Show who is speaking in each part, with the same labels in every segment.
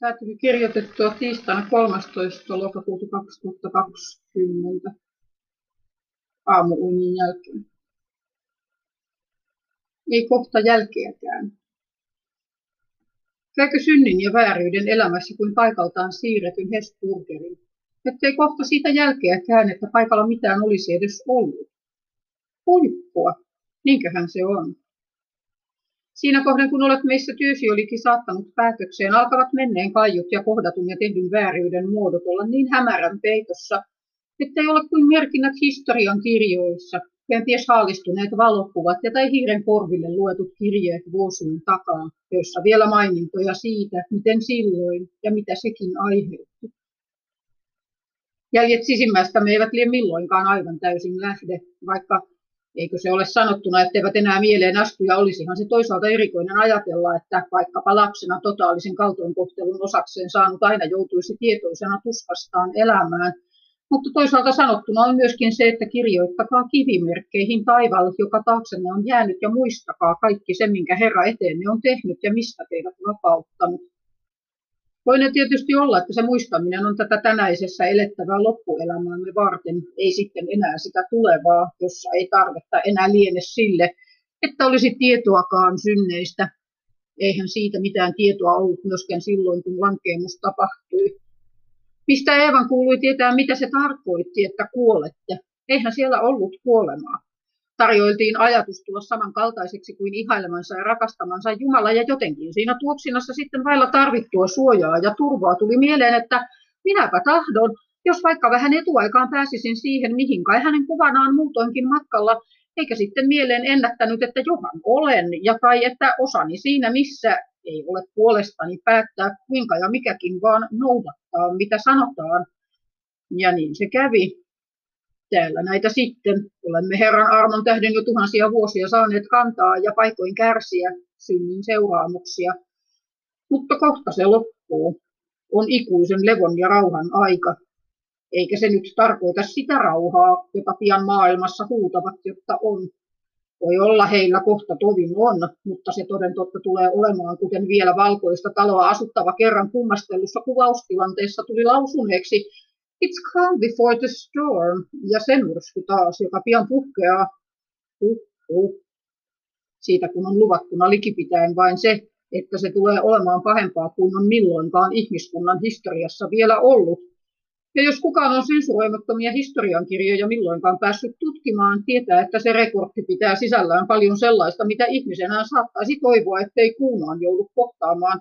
Speaker 1: Tämä tuli kirjoitettua tiistaina 13. lokakuuta 2020 aamuunin jälkeen. Ei kohta jälkeäkään. Käykö synnin ja vääryyden elämässä kuin paikaltaan siirretyn Hesburgerin, ettei kohta siitä jälkeäkään, että paikalla mitään olisi edes ollut. Huippua, niinköhän se on. Siinä kohden, kun olet meissä työsi olikin saattanut päätökseen, alkavat menneen kaiut ja kohdatun ja tehdyn vääryyden muodot olla niin hämärän peitossa, ettei ole kuin merkinnät historian kirjoissa, kenties haalistuneet valokuvat ja tai hiiren korville luetut kirjeet vuosien takaa, joissa vielä mainintoja siitä, miten silloin ja mitä sekin aiheutti. Jäljet sisimmästä me eivät liian milloinkaan aivan täysin lähde, vaikka Eikö se ole sanottuna, etteivät enää mieleen astu ja olisihan se toisaalta erikoinen ajatella, että vaikkapa lapsena totaalisen kaltoinkohtelun osakseen saanut aina joutuisi tietoisena tuskastaan elämään. Mutta toisaalta sanottuna on myöskin se, että kirjoittakaa kivimerkkeihin taivaalla, joka taaksenne on jäänyt ja muistakaa kaikki se, minkä Herra eteenne on tehnyt ja mistä teidät vapauttanut. Voinen tietysti olla, että se muistaminen on tätä tänäisessä elettävää loppuelämäämme varten, ei sitten enää sitä tulevaa, jossa ei tarvetta enää liene sille, että olisi tietoakaan synneistä. Eihän siitä mitään tietoa ollut myöskään silloin, kun lankeemus tapahtui. Mistä Eevan kuului tietää, mitä se tarkoitti, että kuolette? Eihän siellä ollut kuolemaa tarjoiltiin ajatus tulla samankaltaiseksi kuin ihailemansa ja rakastamansa Jumala, ja jotenkin siinä tuoksinassa sitten vailla tarvittua suojaa ja turvaa tuli mieleen, että minäpä tahdon, jos vaikka vähän etuaikaan pääsisin siihen, mihin kai hänen kuvanaan muutoinkin matkalla, eikä sitten mieleen ennättänyt, että johan olen, ja tai että osani siinä, missä ei ole puolestani päättää kuinka ja mikäkin, vaan noudattaa, mitä sanotaan. Ja niin se kävi täällä näitä sitten. Olemme Herran armon tähden jo tuhansia vuosia saaneet kantaa ja paikoin kärsiä synnin seuraamuksia. Mutta kohta se loppuu. On ikuisen levon ja rauhan aika. Eikä se nyt tarkoita sitä rauhaa, jota pian maailmassa huutavat, jotta on. Voi olla heillä kohta tovin on, mutta se toden totta tulee olemaan, kuten vielä valkoista taloa asuttava kerran kummastellussa kuvaustilanteessa tuli lausuneeksi, It's calm before the storm. Ja se myrsky taas, joka pian puhkeaa. Uh, uh. Siitä kun on luvattuna likipitäen vain se, että se tulee olemaan pahempaa kuin on milloinkaan ihmiskunnan historiassa vielä ollut. Ja jos kukaan on sensuroimattomia historiankirjoja milloinkaan päässyt tutkimaan, tietää, että se rekortti pitää sisällään paljon sellaista, mitä ihmisenä saattaisi toivoa, ettei kuunaan joudu kohtaamaan.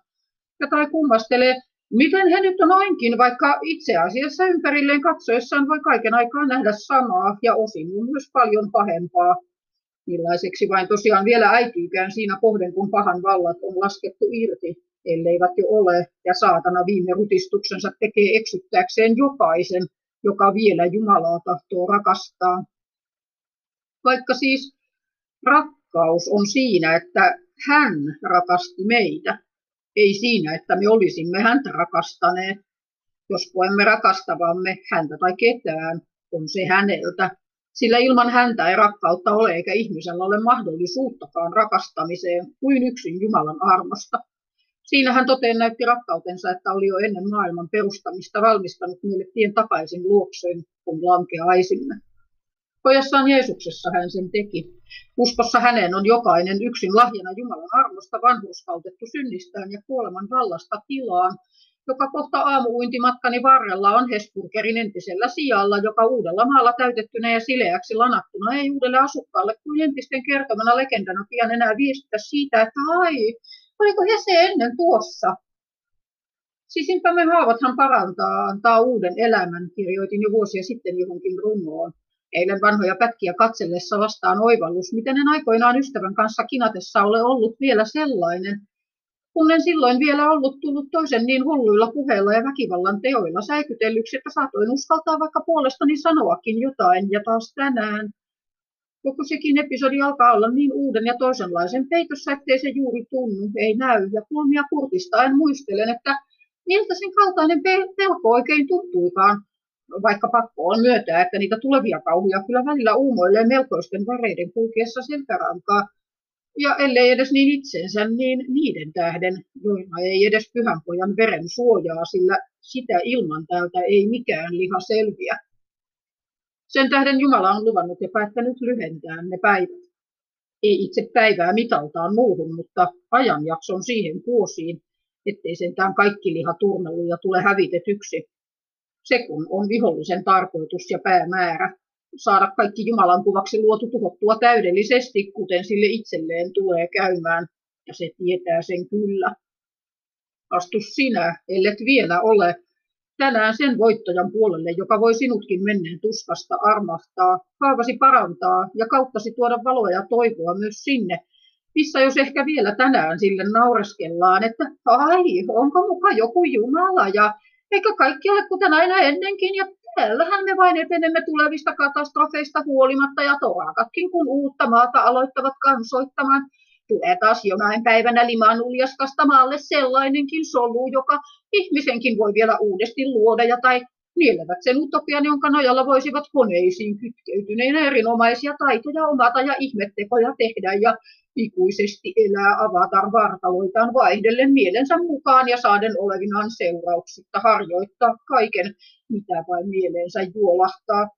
Speaker 1: Ja tai kummastelee, Miten he nyt on noinkin, vaikka itse asiassa ympärilleen katsoessaan voi kaiken aikaa nähdä samaa ja osin myös paljon pahempaa. Millaiseksi vain tosiaan vielä äityykään siinä kohden, kun pahan vallat on laskettu irti, elleivät jo ole, ja saatana viime rutistuksensa tekee eksyttääkseen jokaisen, joka vielä Jumalaa tahtoo rakastaa. Vaikka siis rakkaus on siinä, että hän rakasti meitä, ei siinä, että me olisimme häntä rakastaneet. Jos koemme rakastavamme häntä tai ketään, on se häneltä. Sillä ilman häntä ei rakkautta ole eikä ihmisellä ole mahdollisuuttakaan rakastamiseen kuin yksin Jumalan armosta. Siinä hän toteen näytti rakkautensa, että oli jo ennen maailman perustamista valmistanut meille tien takaisin luokseen, kun lankeaisimme. Pojassaan Jeesuksessa hän sen teki. Uskossa häneen on jokainen yksin lahjana Jumalan armosta vanhurskautettu synnistään ja kuoleman vallasta tilaan, joka kohta aamuuintimatkani varrella on Hesburgerin entisellä sijalla, joka uudella maalla täytettynä ja sileäksi lanattuna ei uudelle asukkaalle kuin entisten kertomana legendana pian enää viestitä siitä, että ai, oliko he se ennen tuossa? Sisimpämme haavathan parantaa, antaa uuden elämän, kirjoitin jo vuosia sitten johonkin runoon. Eilen vanhoja pätkiä katsellessa vastaan oivallus, miten en aikoinaan ystävän kanssa kinatessa ole ollut vielä sellainen, kun en silloin vielä ollut tullut toisen niin hulluilla puheilla ja väkivallan teoilla säikytellyksi, että saatoin uskaltaa vaikka puolestani sanoakin jotain, ja taas tänään. Koko sekin episodi alkaa olla niin uuden ja toisenlaisen peitossa, ettei se juuri tunnu, ei näy, ja kulmia kurtistaen muistelen, että miltä sen kaltainen pelko oikein tuttuikaan, vaikka pakko on myöntää, että niitä tulevia kauhuja kyllä välillä uumoilee melkoisten väreiden kulkiessa selkärankaa. Ja ellei edes niin itsensä, niin niiden tähden, joilla ei edes pyhänpojan veren suojaa, sillä sitä ilman täältä ei mikään liha selviä. Sen tähden Jumala on luvannut ja päättänyt lyhentää ne päivät. Ei itse päivää mitaltaan muuhun, mutta ajanjakson siihen vuosiin, ettei sentään kaikki liha turmellu ja tule hävitetyksi. Se kun on vihollisen tarkoitus ja päämäärä, saada kaikki Jumalan kuvaksi luotu tuhottua täydellisesti, kuten sille itselleen tulee käymään, ja se tietää sen kyllä. Astu sinä, ellet vielä ole, tänään sen voittajan puolelle, joka voi sinutkin menneen tuskasta armahtaa, haavasi parantaa ja kauttasi tuoda valoa ja toivoa myös sinne, missä jos ehkä vielä tänään sille naureskellaan, että ai, onko muka joku Jumala? Ja eikö kaikki ole kuten aina ennenkin ja täällähän me vain etenemme tulevista katastrofeista huolimatta ja torakatkin kun uutta maata aloittavat kansoittamaan. Tulee taas jonain päivänä limaan uljaskasta maalle sellainenkin solu, joka ihmisenkin voi vielä uudesti luoda ja tai nielevät sen utopian, jonka nojalla voisivat koneisiin kytkeytyneinä erinomaisia taitoja omata ja ihmettekoja tehdä ja ikuisesti elää avatar vartaloitaan vaihdellen mielensä mukaan ja saaden olevinaan seurauksitta harjoittaa kaiken, mitä vain mieleensä juolahtaa.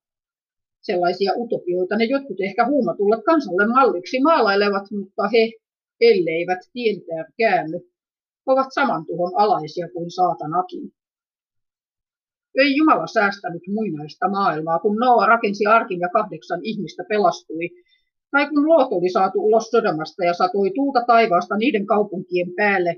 Speaker 1: Sellaisia utopioita ne jotkut ehkä huumatulla kansalle malliksi maalailevat, mutta he, elleivät tientää käänny, ovat saman tuhon alaisia kuin saatanakin. Ei Jumala säästänyt muinaista maailmaa, kun Noa rakensi arkin ja kahdeksan ihmistä pelastui, tai kun Loot oli saatu ulos Sodomasta ja satoi tuulta taivaasta niiden kaupunkien päälle,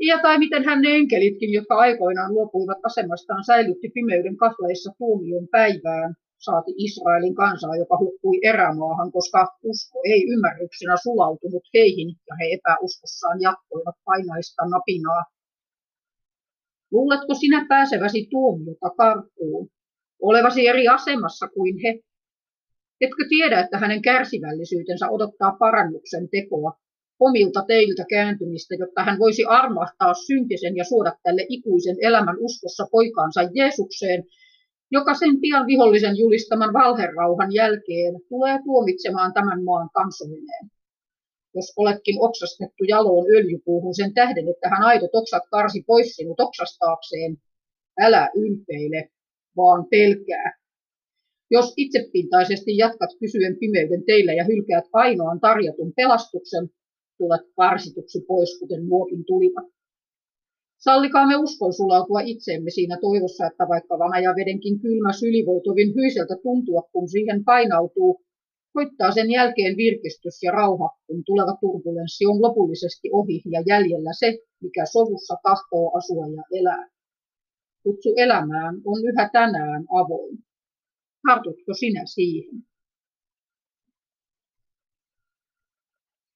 Speaker 1: ja tai miten hän ne enkelitkin, jotka aikoinaan luopuivat asemastaan, säilytti pimeyden kahleissa tuomion päivään, saati Israelin kansaa, joka hukkui erämaahan, koska usko ei ymmärryksenä sulautunut heihin ja he epäuskossaan jatkoivat painaista napinaa. Luuletko sinä pääseväsi tuomiota karkuun, olevasi eri asemassa kuin he? Etkö tiedä, että hänen kärsivällisyytensä odottaa parannuksen tekoa, omilta teiltä kääntymistä, jotta hän voisi armahtaa syntisen ja suoda tälle ikuisen elämän uskossa poikaansa Jeesukseen, joka sen pian vihollisen julistaman valherauhan jälkeen tulee tuomitsemaan tämän maan kansoineen. Jos oletkin oksastettu jaloon öljypuuhun sen tähden, että hän aito oksat karsi pois sinut oksastaakseen, älä ylpeile, vaan pelkää. Jos itsepintaisesti jatkat pysyen pimeyden teillä ja hylkäät ainoan tarjotun pelastuksen, tulet karsituksi pois, kuten nuokin tulivat. Sallikaamme uskon sulautua itseemme siinä toivossa, että vaikka vedenkin kylmä syli voi tovin hyiseltä tuntua, kun siihen painautuu, koittaa sen jälkeen virkistys ja rauha, kun tuleva turbulenssi on lopullisesti ohi ja jäljellä se, mikä sovussa tahtoo asua ja elää. Kutsu elämään on yhä tänään avoin. Tartutko sinä siihen?